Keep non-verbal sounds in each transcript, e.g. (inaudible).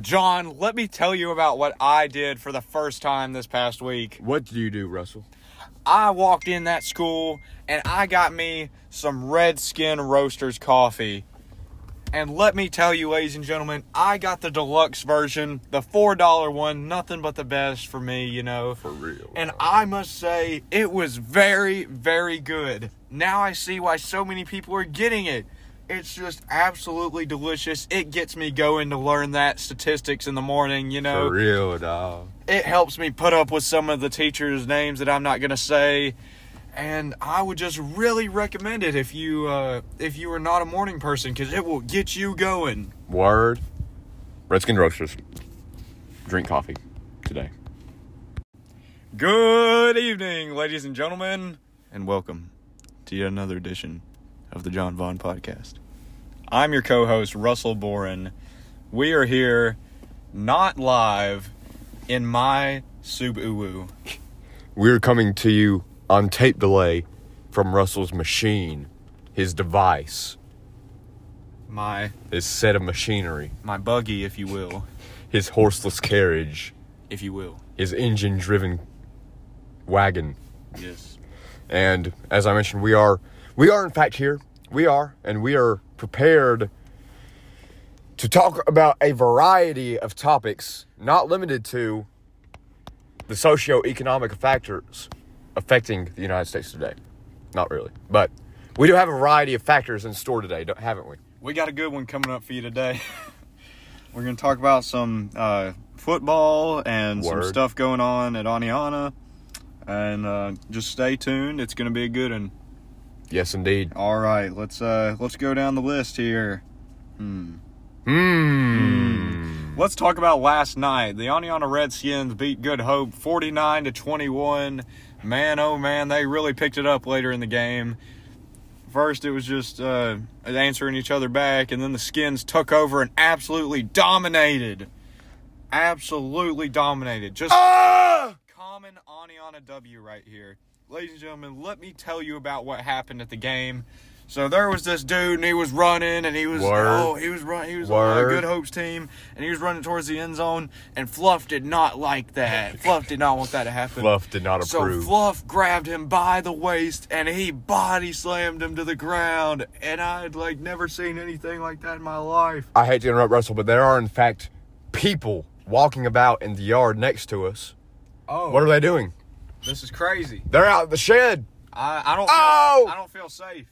John, let me tell you about what I did for the first time this past week. What do you do, Russell? I walked in that school and I got me some Redskin Roasters coffee. And let me tell you, ladies and gentlemen, I got the deluxe version, the $4 one, nothing but the best for me, you know. For real. And I must say, it was very, very good. Now I see why so many people are getting it. It's just absolutely delicious. It gets me going to learn that statistics in the morning, you know For real, dog. it helps me put up with some of the teachers' names that I'm not gonna say, and I would just really recommend it if you uh, if you are not a morning person because it will get you going. Word. Redskin Roasters. Drink coffee today. Good evening, ladies and gentlemen, and welcome to yet another edition of the John Vaughn Podcast. I'm your co-host Russell Boren. We are here, not live, in my Subaru. We're coming to you on tape delay from Russell's machine, his device, my his set of machinery, my buggy, if you will, his horseless carriage, if you will. his engine driven wagon. Yes. And as I mentioned, we are we are in fact here. We are, and we are prepared to talk about a variety of topics, not limited to the socio-economic factors affecting the United States today. Not really, but we do have a variety of factors in store today, don't- haven't we? We got a good one coming up for you today. (laughs) We're going to talk about some uh, football and some stuff going on at Oneonta. And uh, just stay tuned. It's going to be a good one. Yes, indeed. All right, let's uh, let's go down the list here. Hmm. Hmm. Let's talk about last night. The Oneonta Redskins beat Good Hope 49 to 21. Man, oh man, they really picked it up later in the game. First, it was just uh, answering each other back, and then the Skins took over and absolutely dominated. Absolutely dominated. Just Ah! common Oneonta W right here. Ladies and gentlemen, let me tell you about what happened at the game. So there was this dude, and he was running, and he was Word. oh, he was running, he was on a Good Hope's team, and he was running towards the end zone, and Fluff did not like that. (laughs) Fluff did not want that to happen. Fluff did not approve. So. Fluff grabbed him by the waist, and he body slammed him to the ground, and I'd like never seen anything like that in my life. I hate to interrupt Russell, but there are in fact people walking about in the yard next to us. Oh, What are they doing? This is crazy. They're out in the shed. I, I don't. Feel, Oh! I don't feel safe.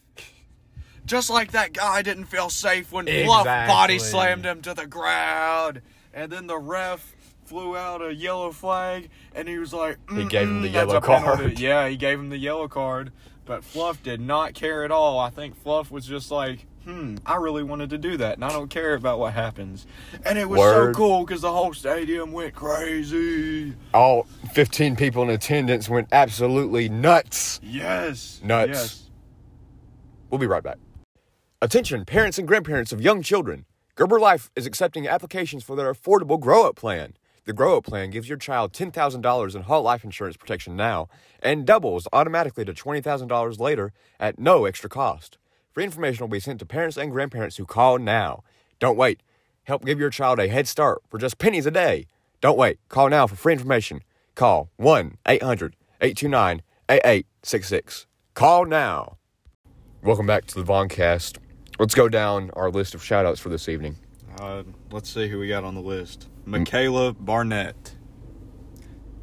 Just like that guy didn't feel safe when Fluff Exactly. body slammed him to the ground, and then the ref flew out a yellow flag, and he was like, He gave him the yellow a penalty." card. Yeah, he gave him the yellow card, but Fluff did not care at all. I think Fluff was just like. Hmm, I really wanted to do that, and I don't care about what happens. And it was Word. so cool because the whole stadium went crazy. All 15 people in attendance went absolutely nuts. Yes. Nuts. Yes. We'll be right back. Attention, parents and grandparents of young children. Gerber Life is accepting applications for their affordable grow up plan. The grow up plan gives your child $10,000 in whole life insurance protection now and doubles automatically to $20,000 later at no extra cost. Free information will be sent to parents and grandparents who call now. Don't wait. Help give your child a head start for just pennies a day. Don't wait. Call now for free information. Call 1 800 829 8866. Call now. Welcome back to the Vaughncast. Let's go down our list of shout outs for this evening. Uh, let's see who we got on the list. Michaela Barnett.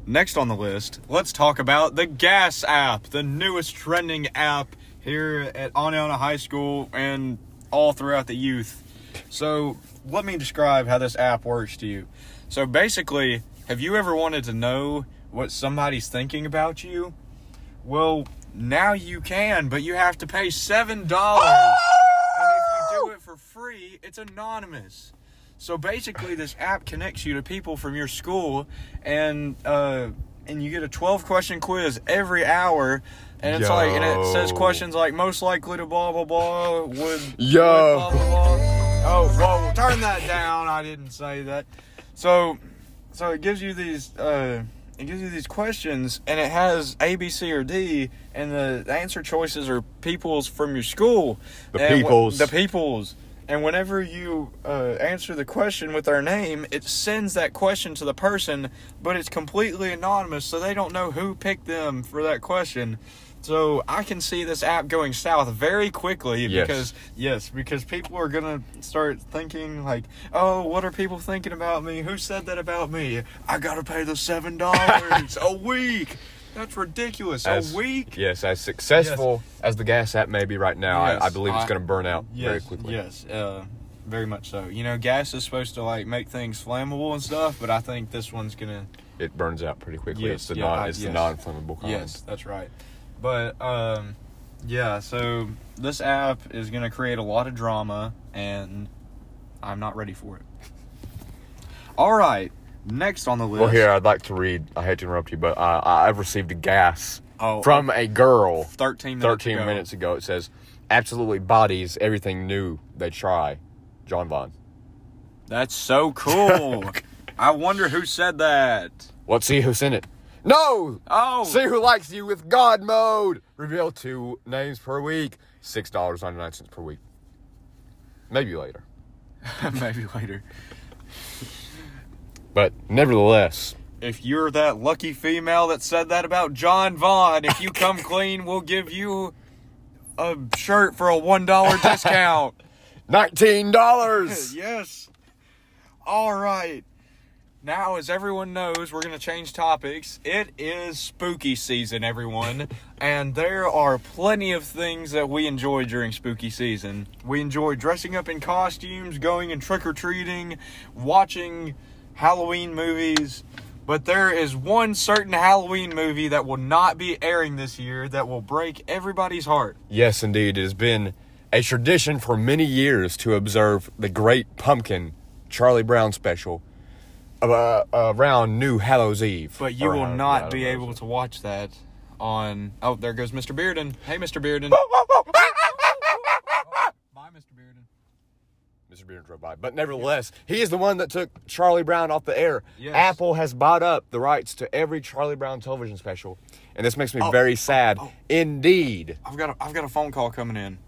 Next on the list, let's talk about the Gas app, the newest trending app here at Oneonta High School and all throughout the youth. So, let me describe how this app works to you. So, basically, have you ever wanted to know what somebody's thinking about you? Well, now you can, but you have to pay $7. And if you do it for free, it's anonymous. So basically, this app connects you to people from your school, and uh, and you get a 12 question quiz every hour, and it's like and it says questions like most likely to blah blah blah would Yo. would blah blah blah. Oh whoa, turn that down! I didn't say that. So so it gives you these uh, it gives you these questions, and it has A, B, C, or D, and the answer choices are people's from your school. The peoples. The peoples. and whenever you uh, answer the question with our name, it sends that question to the person, but it's completely anonymous, so they don't know who picked them for that question. So I can see this app going south very quickly Yes. because yes, because people are gonna start thinking like, oh, what are people thinking about me? Who said that about me? I gotta pay the seven dollars a (laughs) week. That's ridiculous. As- a week. Yes, as successful as the gas app may be right now, I, I believe it's going to burn out very quickly. yes, uh, very much so. You know, gas is supposed to like make things flammable and stuff, but I think this one's gonna. It burns out pretty quickly. Yes, it's the yeah, non, I- it's the yes. non-flammable kind. Yes, that's right. But um, yeah. So this app is gonna create a lot of drama, and I'm not ready for it. (laughs) All right, next on the list. Well, here I'd like to read. I hate to interrupt you, but uh, I've received a gas Oh, from a girl. 13 minutes 13 ago. minutes ago. It says, "Absolutely bodies everything new they try." John Vaughn. That's so cool. (laughs) I wonder who said that. Let's see who sent it. No. Oh, See who likes you with God mode. Reveal two names per week. Six dollars ninety nine cents per week. Maybe later, (laughs) maybe later. but nevertheless, If you're that lucky female that said that about John Vaughn, if you (laughs) come clean, we'll give you a shirt for a one dollar discount. (laughs) nineteen dollars. yes. All right. Now, as everyone knows, we're going to change topics. It is spooky season, everyone. and there are plenty of things that we enjoy during spooky season. We enjoy dressing up in costumes, going and trick or treating, watching Halloween movies. But there is one certain Halloween movie that will not be airing this year that will break everybody's heart. Yes, indeed, it has been a tradition for many years to observe the Great Pumpkin Charlie Brown special uh, around New Hallows Eve. But you will not be able to watch that on. Oh, there goes Mr. Bearden. Hey, Mr. Bearden. Bye, Mr. Bearden. Mr. Bearden drove by. But nevertheless, he is the one that took Charlie Brown off the air. Yes. Apple has bought up the rights to every Charlie Brown television special, and this makes me Oh, very oh, sad oh. indeed. I've got a, I've got a phone call coming in.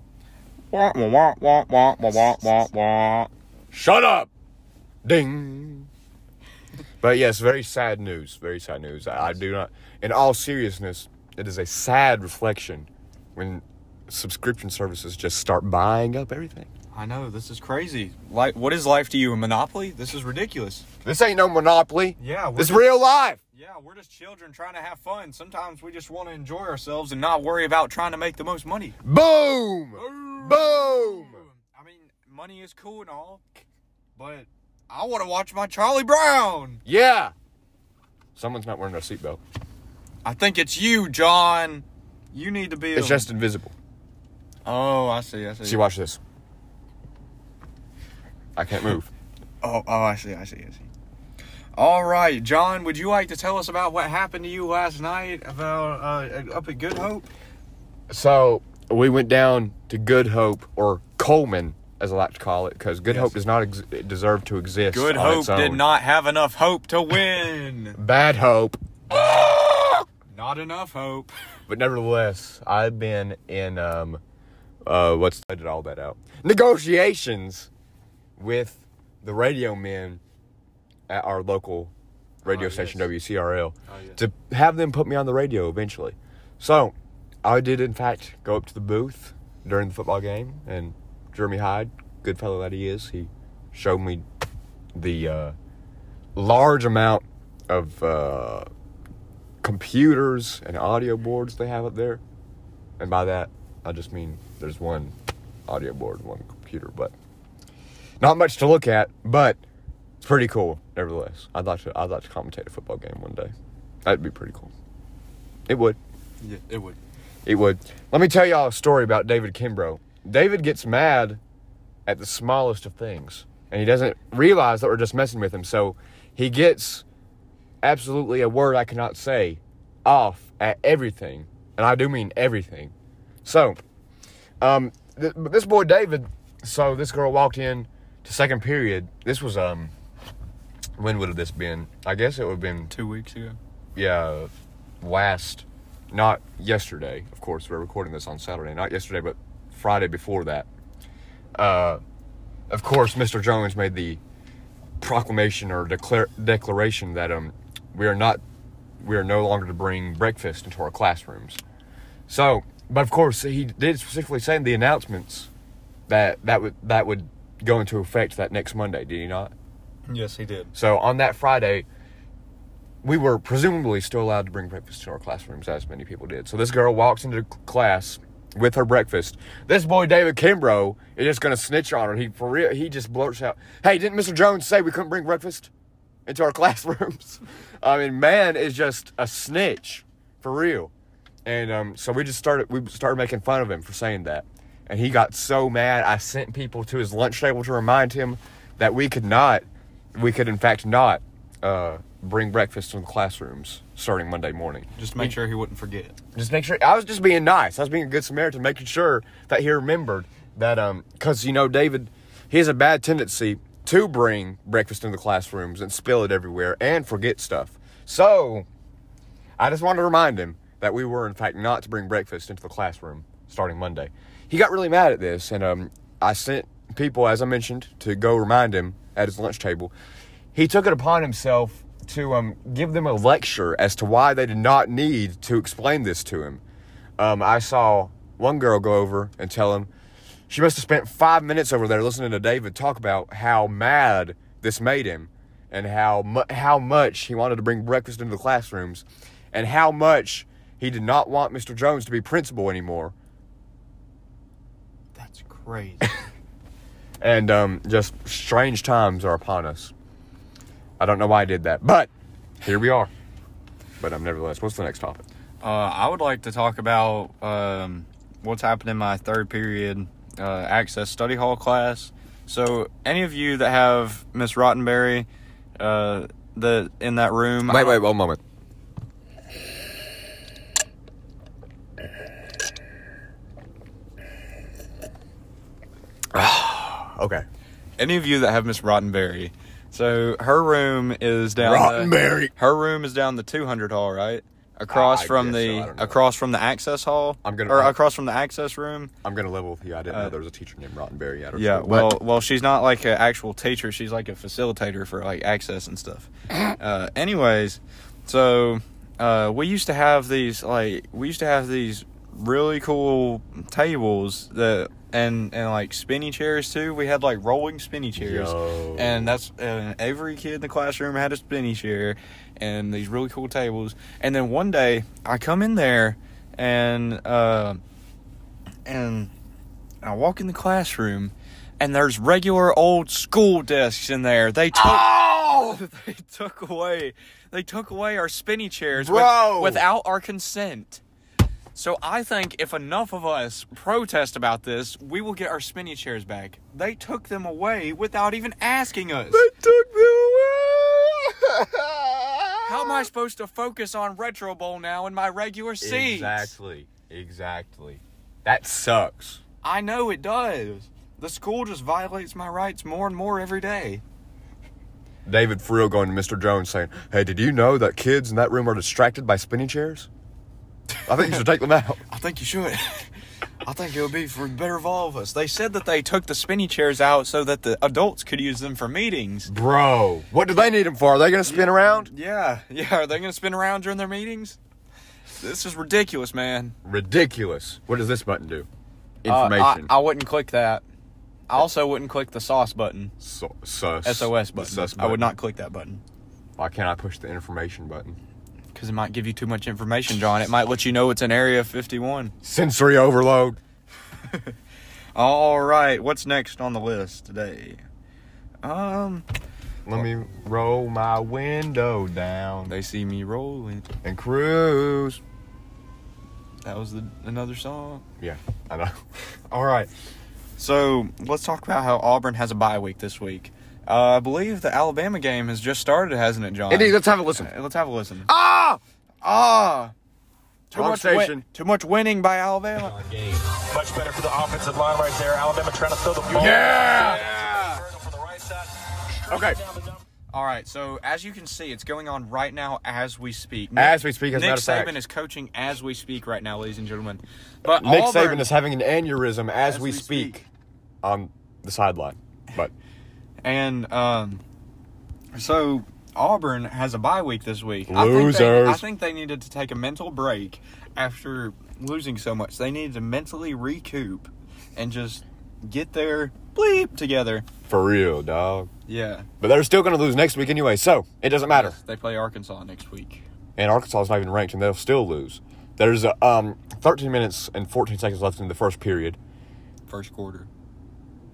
Wah, wah, wah, wah, wah, wah, wah, wah. Shut up! Ding but yes, very sad news. Very sad news. I, I do not, in all seriousness, it is a sad reflection when subscription services just start buying up everything. I know this is crazy. Like, what is life to you? A monopoly? This is ridiculous. This ain't no monopoly. Yeah, just- real life. Yeah, we're just children trying to have fun. Sometimes we just want to enjoy ourselves and not worry about trying to make the most money. Boom! Boom! I mean, money is cool and all, but I want to watch my Charlie Brown. Yeah. Someone's not wearing a seatbelt. I think it's you, John. You need to be. It's a- just invisible. Oh, I see. I see. See, watch this. I can't move. (laughs) Oh, oh, I see. I see. I see. All right, John. Would you like to tell us about what happened to you last night about uh, up at Good Hope? So we went down to Good Hope or Cullman, as I like to call it, because Good Yes. Hope does not ex- deserve to exist. Good Hope did not have enough hope to win. (laughs) Bad Hope. (gasps) Not enough hope. (laughs) But nevertheless, I've been in um, uh, what's I did all that out negotiations with the radio men at our local radio Oh, station yes. WCRL Oh, yes. to have them put me on the radio eventually. So I did in fact go up to the booth during the football game, and Jeremy Hyde, good fellow that he is, he showed me the uh, large amount of uh, computers and audio boards they have up there. And by that, I just mean there's one audio board, and one computer, but not much to look at, but it's pretty cool nevertheless. I'd like to I'd like to commentate a football game one day. That'd be pretty cool. It would. Yeah, it would. It would. Let me tell y'all a story about David Kimbrough. David gets mad at the smallest of things, and he doesn't realize that we're just messing with him. So he gets absolutely a word I cannot say off at everything, and I do mean everything. So, um, th- this boy David. So this girl walked in to second period. This was um, when would have this been? I guess it would have been Two weeks ago. yeah, last, not yesterday, of course, we're recording this on Saturday, not yesterday, but Friday before that. Uh, of course, Mr. Jones made the proclamation or declare, declaration that um, we are not, we are no longer to bring breakfast into our classrooms. So, but of course, he did specifically say in the announcements that that would that would go into effect that next Monday. Did he not? Yes, he did. So on that Friday, we were presumably still allowed to bring breakfast to our classrooms, as many people did. So this girl walks into class with her breakfast. This boy David Kimbrough is just gonna snitch on her. He for real. He just blurts out, "Hey, didn't Mr. Jones say we couldn't bring breakfast into our (laughs) classrooms?" (laughs) I mean, man is just a snitch for real. And um, so we just started we started making fun of him for saying that, and he got so mad. I sent people to his lunch table to remind him that we could not, we could in fact not uh, bring breakfast to the classrooms starting Monday morning. Just to make sure he wouldn't forget. Just make sure I was just being nice. I was being a good Samaritan, making sure that he remembered that um because you know David, he has a bad tendency to bring breakfast into the classrooms and spill it everywhere and forget stuff. So I just wanted to remind him that we were in fact not to bring breakfast into the classroom starting Monday. He got really mad at this, and um I sent people, as I mentioned, to go remind him at his lunch table. He took it upon himself to um, give them a lecture as to why they did not need to explain this to him. Um, I saw one girl go over and tell him she must have spent five minutes over there listening to David talk about how mad this made him and how mu- how much he wanted to bring breakfast into the classrooms and how much he did not want Mr. Jones to be principal anymore. That's crazy. (laughs) And um, just strange times are upon us. I don't know why I did that, but here we are. But um, nevertheless, what's the next topic? uh, I would like to talk about um, what's happened in my third period uh, access study hall class. So, any of you that have Miss Rottenberry, uh, the in that room. Wait, wait, one moment. (sighs) okay. any of you that have Miss Rottenberry, so her room is down. Rottenberry. The, her room is down the 200 hall, right? Across I from so, the I know. across from the access hall. I'm gonna- or I'm- across from the access room. I'm gonna level with you. I didn't Uh, know there was a teacher named Rottenberry at our Yeah, school. well, But well, she's not like an actual teacher. She's like a facilitator for like access and stuff. (coughs) uh, anyways, so uh, we used to have these like we used to have these really cool tables that and and like spinny chairs too. We had like rolling spinny chairs, Yo. and that's and every kid in the classroom had a spinny chair and these really cool tables. And then one day I come in there and uh, and I walk in the classroom, and there's regular old school desks in there. They took Oh! (laughs) they took away they took away our spinny chairs with, without our consent. So I think if enough of us protest about this, we will get our spinny chairs back. They took them away without even asking us. They took them away. How am I supposed to focus on Retro Bowl now in my regular seats? Exactly. Exactly. That sucks. I know it does. The school just violates my rights more and more every day. David Friel going to Mr. Jones saying, "Hey, did you know that kids in that room are distracted by spinning chairs? I think you should take them out." I think you should. I think it would be for the better of all of us. They said that they took the spinny chairs out so that the adults could use them for meetings. Bro, what do they need them for? Are they going to spin around? Yeah, yeah. Are they going to spin around during their meetings? This is ridiculous, man. Ridiculous. What does this button do? Uh, Information. I, I wouldn't click that. I also wouldn't click the sauce button, so, sus. SOS button. sus I would not click that button Why can't I push the information button? Because it might give you too much information, John. It might let you know it's an area 51. Sensory overload. (laughs) All right, what's next on the list today? Um, Let me roll my window down they see me rolling. and cruise. That was the, another song. Yeah, I know. (laughs) All right. So let's talk about how Auburn has a bye week this week. Uh, I believe the Alabama game has just started, hasn't it, John? Indeed, let's have a listen. Uh, let's have a listen. Ah! Ah, too Wrong much station. Win- too much winning by Alabama. game. Much better for the offensive line right there. Alabama trying to throw the ball. Yeah! From the right side. Okay. Down the number. All right. So as you can see, it's going on right now as we speak. As we speak, as a Nick matter of fact. Saban is coaching as we speak right now, ladies and gentlemen. But Nick Auburn, Saban is having an aneurysm as, we, speak, on the sideline. But And um, so Auburn has a bye week this week. I think, they, Losers. I think they needed to take a mental break after losing so much. They needed to mentally recoup and just get their bleep together. for real, dog. Yeah. But they're still going to lose next week anyway, so it doesn't matter. They play Arkansas next week. And Arkansas is not even ranked, and they'll still lose. There's uh, um 13 minutes and 14 seconds left in the first period. First quarter.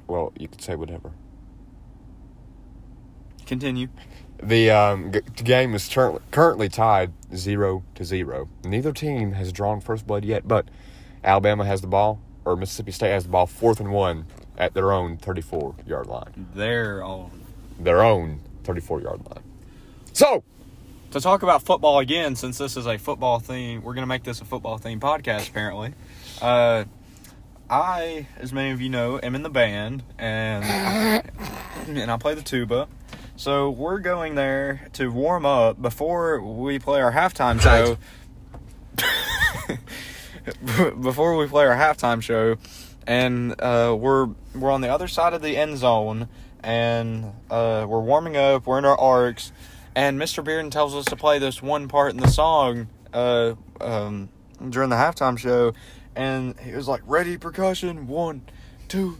Well, you could say whatever. Continue. The um, g- game is tur- currently tied zero to zero. Neither team has drawn first blood yet, but Alabama has the ball, or Mississippi State has the ball, fourth and one at their own 34 yard line. They're all. Their own 34 yard line. So, To talk about football again, since this is a football theme, we're going to make this a football theme podcast, apparently. Uh, I, as many of you know, am in the band, and and I play the tuba. So we're going there to warm up before we play our halftime show. (laughs) before we play our halftime show, and uh, we're we're on the other side of the end zone, and uh, we're warming up. We're in our arcs, and Mr. Bearden tells us to play this one part in the song uh, um, during the halftime show, and he was like, "Ready, percussion, one, two."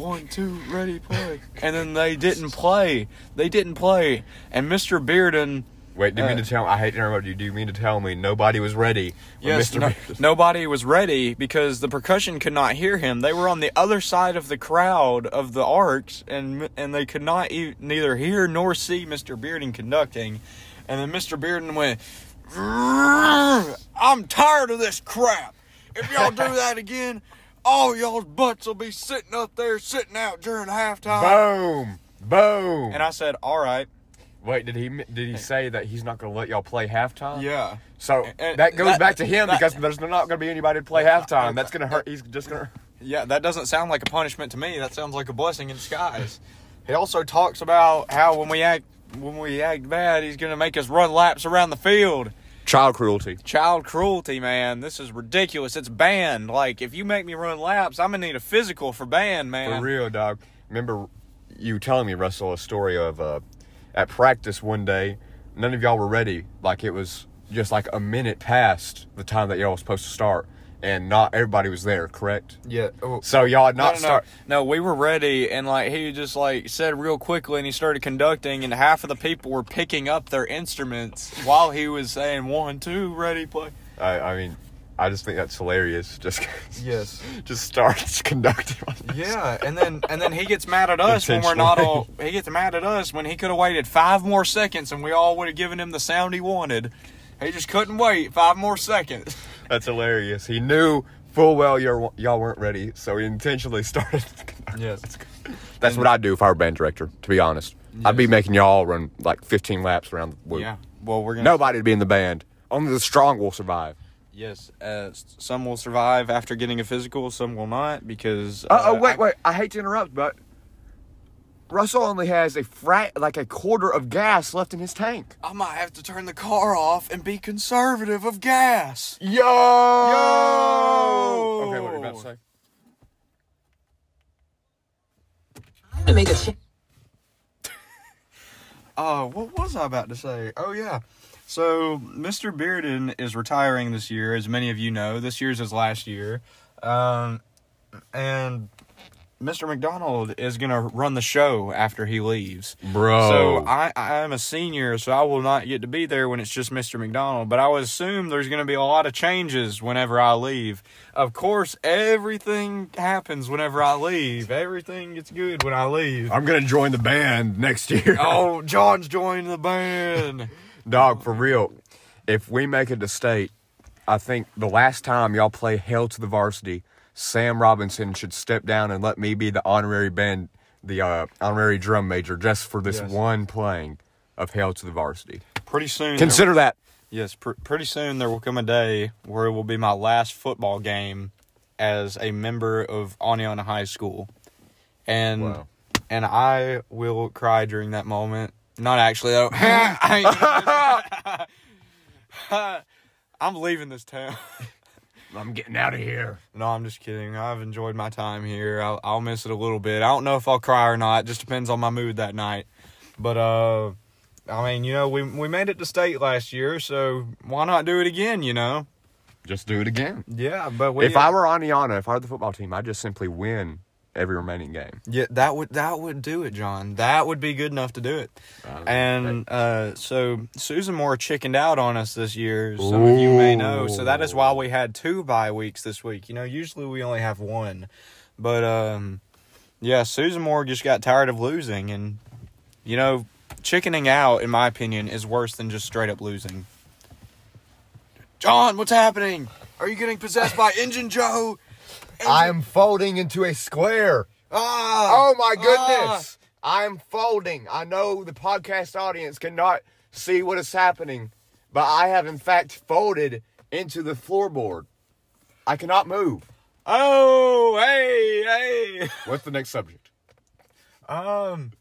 One, two, ready, play. (laughs) And then they didn't play. They didn't play. And Mr. Bearden wait, do you mean Uh, to tell I hate to interrupt you. Do you mean to tell me nobody was ready? Yes, Mr. no- nobody was ready because the percussion could not hear him. They were on the other side of the crowd of the arcs, and and they could not e- neither hear nor see Mr. Bearden conducting. And then Mr. Bearden went, "I'm tired of this crap. If y'all do that again, all y'all's butts will be sitting up there, sitting out during halftime." Boom! Boom! And I said, "All right, Wait, did he did he say that he's not going to let y'all play halftime? yeah." So And- that goes that- back to him that- because there's not going to be anybody to play halftime. That's going to hurt. He's just going to. Yeah, that doesn't sound like a punishment to me. That sounds like a blessing in disguise. He also talks about how when we act when we act bad, he's gonna make us run laps around the field. Child cruelty. Child cruelty, man. This is ridiculous. It's banned. Like if you make me run laps, I'm gonna need a physical for banned, man. For real, dog. Remember you telling me, Russell, a story of uh, at practice one day, none of y'all were ready. Like it was just like a minute past the time that y'all was supposed to start, and not everybody was there. Correct. Yeah. Oh. So y'all had No, not no, start. no, no, we were ready, and like he just like said real quickly, and he started conducting, and half of the people were picking up their instruments while he was saying one, two, ready, play. I, I mean, I just think that's hilarious. Just Yes. (laughs) just starts conducting. on this. Yeah, and then and then he gets mad at us when we're not all. He gets mad at us when he could have waited five more seconds and we all would have given him the sound he wanted. He just couldn't wait five more seconds. That's hilarious. He knew full well y'all y'all weren't ready, so he intentionally (laughs) started. Yes. That's what I'd do if I were band director. To be honest, I'd be making y'all run like 15 laps around the loop. Yeah. Well, we're gonna. Nobody would be in the band. Only the strong will survive. Yes. Uh, some will survive after getting a physical. Some will not because. Uh, oh wait, I- wait. I hate to interrupt, but Russell only has a frat, like a quarter of gas left in his tank. I might have to turn the car off and be conservative of gas. Yo! Yo! Okay, what were you about to say? to make a change. (laughs) Oh, what was I about to say? Oh yeah. So Mr. Bearden is retiring this year, as many of you know. This year's his last year, um, and Mr. McDonald is gonna run the show after he leaves. Bro. So I I am a senior, so I will not get to be there when it's just Mr. McDonald. But I would assume there's gonna be a lot of changes whenever I leave. Of course, everything happens whenever I leave. Everything gets good when I leave. I'm gonna join the band next year. (laughs) Oh, John's joining the band. (laughs) Dog, for real. If we make it to state, I think the last time y'all play Hell to the Varsity, Sam Robinson should step down and let me be the honorary band, the uh, honorary drum major, just for this Yes. one playing of Hell to the Varsity. Pretty soon, Consider that. yes, pr- pretty soon there will come a day where it will be my last football game as a member of Oneonta High School, and Wow. and I will cry during that moment. Not actually though. (laughs) (laughs) I'm leaving this town. (laughs) I'm getting out of here. No, I'm just kidding. I've enjoyed my time here. I'll, I'll miss it a little bit. I don't know if I'll cry or not. Just depends on my mood that night. But uh, I mean, you know, we we made it to state last year, so why not do it again? You know? Just do it again. Yeah, but we, If I were Oneonta, if I were the football team, I'd just simply win every remaining game. Yeah, that would that would do it, John. That would be good enough to do it. And uh, so Susan Moore chickened out on us this year. Some of you may know. So that is why we had two bye weeks this week. You know, usually we only have one, but um, yeah, Susan Moore just got tired of losing, and you know, chickening out, in my opinion, is worse than just straight up losing. John, what's happening? Are you getting possessed by Engine Joe? I am folding into a square. Ah! Oh my goodness. I am folding. I know the podcast audience cannot see what is happening, but I have in fact folded into the floorboard. I cannot move. Oh, hey, hey. What's the next subject? Um.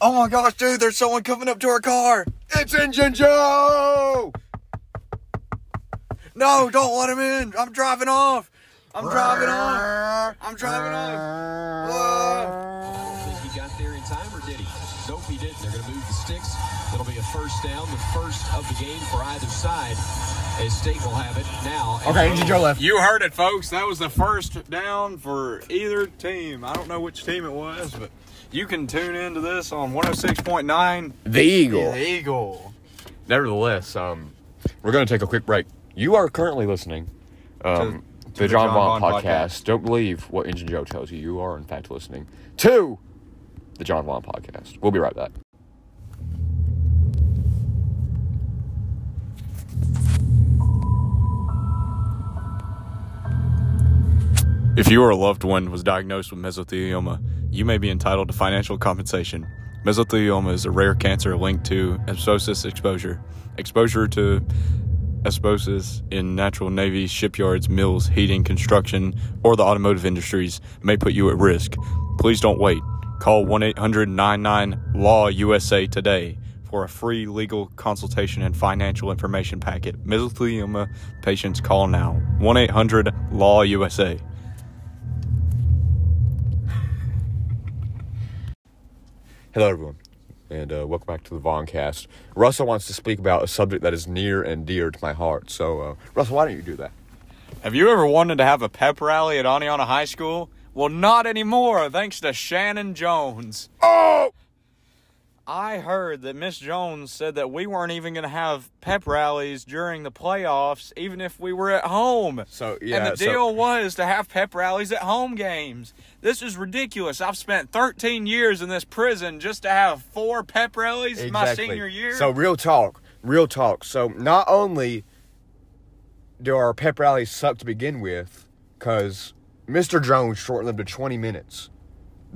Oh my gosh, dude! There's someone coming up to our car. It's Engine Joe! No, don't let him in. I'm driving off. I'm driving on. I'm driving on. Think he got there in time, or did he? Nope, he didn't. They're going to move the sticks. It'll be a first down, the first of the game for either side. As State will have it now. Okay, Engine Joe left. You heard it, folks. That was the first down for either team. I don't know which team it was, but you can tune into this on 106.9 The Eagle. The Eagle. Nevertheless, um, we're going to take a quick break. You are currently listening um, To- to, to the John Vaughn, Vaughn podcast. podcast. Don't believe what Engine Joe tells you. You are, in fact, listening to the John Vaughn podcast. We'll be right back. If you or a loved one was diagnosed with mesothelioma, you may be entitled to financial compensation. Mesothelioma is a rare cancer linked to asbestos exposure. Exposure to asbestos in natural navy shipyards, mills, heating, construction, or the automotive industries may put you at risk. Please don't wait. Call 1 800 99 Law USA today for a free legal consultation and financial information packet. Mesothelioma patients call now. 1 800 Law USA. Hello, everyone, and uh, welcome back to the Vaughncast. Russell wants to speak about a subject that is near and dear to my heart. So, uh, Russell, why don't you do that? Have you ever wanted to have a pep rally at Oneonta High School? Well, not anymore, thanks to Shannon Jones. Oh! I heard that Miss Jones said that we weren't even going to have pep rallies during the playoffs, even if we were at home. So, yeah, and the so- deal was to have pep rallies at home games. This is ridiculous. I've spent 13 years in this prison just to have four pep rallies my senior year. So, real talk, real talk. So, not only do our pep rallies suck to begin with, because Mr. Jones shortened them to 20 minutes.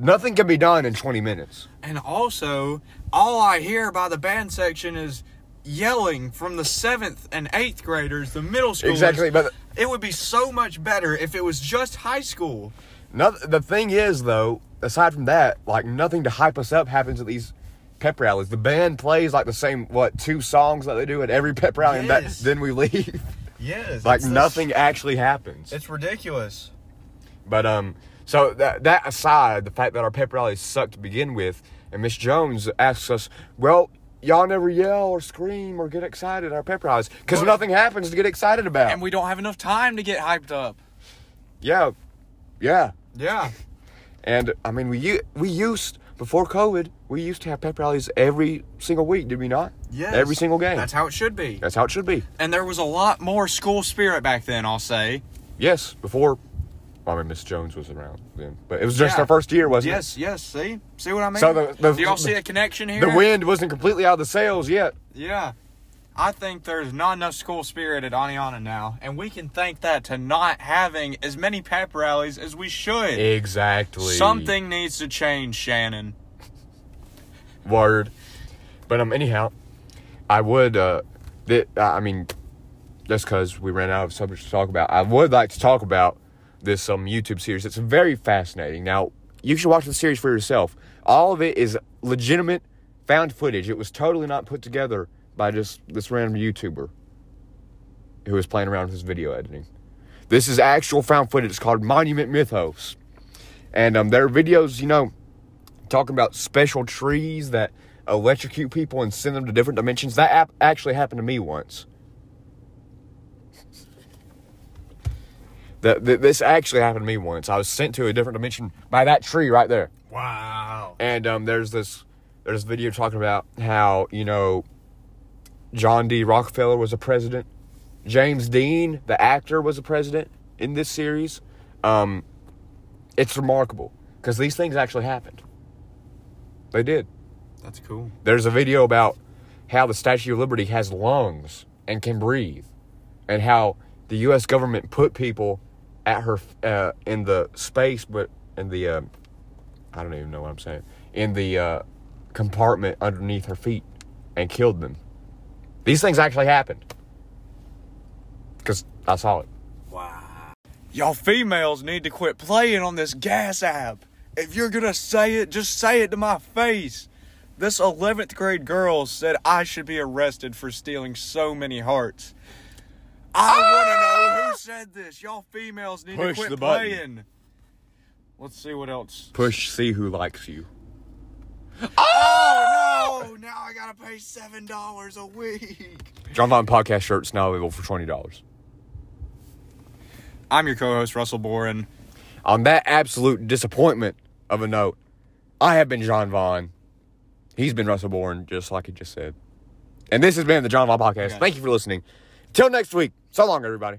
Nothing can be done in 20 minutes. And also, all I hear by the band section is yelling from the seventh and eighth graders, the middle schoolers. Exactly, but- it would be so much better if it was just high school. No, the thing is, though, aside from that, like nothing to hype us up happens at these pep rallies. The band plays like the same, what, two songs that they do at every pep rally, and that, then we leave. Yes, like nothing actually happens. It's ridiculous. But um, so that that aside, the fact that our pep rallies suck to begin with, and Miss Jones asks us, well. Y'all never yell or scream or get excited at our pep rallies because nothing happens to get excited about. And we don't have enough time to get hyped up. yeah, yeah. Yeah. And I mean, we we used before COVID, we used to have pep rallies every single week, did we not? Yes. Every single game. That's how it should be. That's how it should be. And there was a lot more school spirit back then, I'll say. Yes, before. Mean, Miss Jones was around then, but it was just Yeah. our first year, wasn't it? Yes, yes. See? See what I mean? So the- the- Do y'all see a connection here? The wind wasn't completely out of the sails yet. Yeah. I think there's not enough school spirit at Oneonta now, and we can thank that to not having as many pep rallies as we should. Exactly. Something needs to change, Shannon. (laughs) Word. But um, anyhow, I would. Uh, that I mean, just because we ran out of subjects to talk about, I would like to talk about this um YouTube series. It's very fascinating. Now, you should watch the series for yourself. All of it is legitimate, found footage. It was totally not put together by just this random YouTuber who was playing around with his video editing. This is actual found footage. It's called Monument Mythos. And um, there are videos, you know, talking about special trees that electrocute people and send them to different dimensions. That app actually happened to me once. That, that this actually happened to me once. I was sent to a different dimension by that tree right there. Wow. And um, there's this there's this video talking about how you know John D. Rockefeller was a president, James Dean, the actor, was a president in this series. Um, it's remarkable because these things actually happened. They did. That's cool. There's a video about how the Statue of Liberty has lungs and can breathe, and how the U.S. government put people at her uh, in the space, but in the uh, I don't even know what I'm saying in the uh, compartment underneath her feet and killed them. These things actually happened because I saw it. Wow. Y'all females need to quit playing on this gas app. If you're gonna say it, just say it to my face. This 11th grade girl said I should be arrested for stealing so many hearts. I wanna know who said this. Y'all females need Push to quit the button. playing. Let's see what else. Push, see who likes you. Oh no! Now I gotta pay seven dollars a week. John Vaughn podcast shirts now available for twenty dollars. I'm your co-host Russell Boren. On that absolute disappointment of a note, I have been John Vaughn. He's been Russell Boren, just like he just said. And this has been the John Vaughn Podcast. Thank you for listening. Till next week. So long, everybody.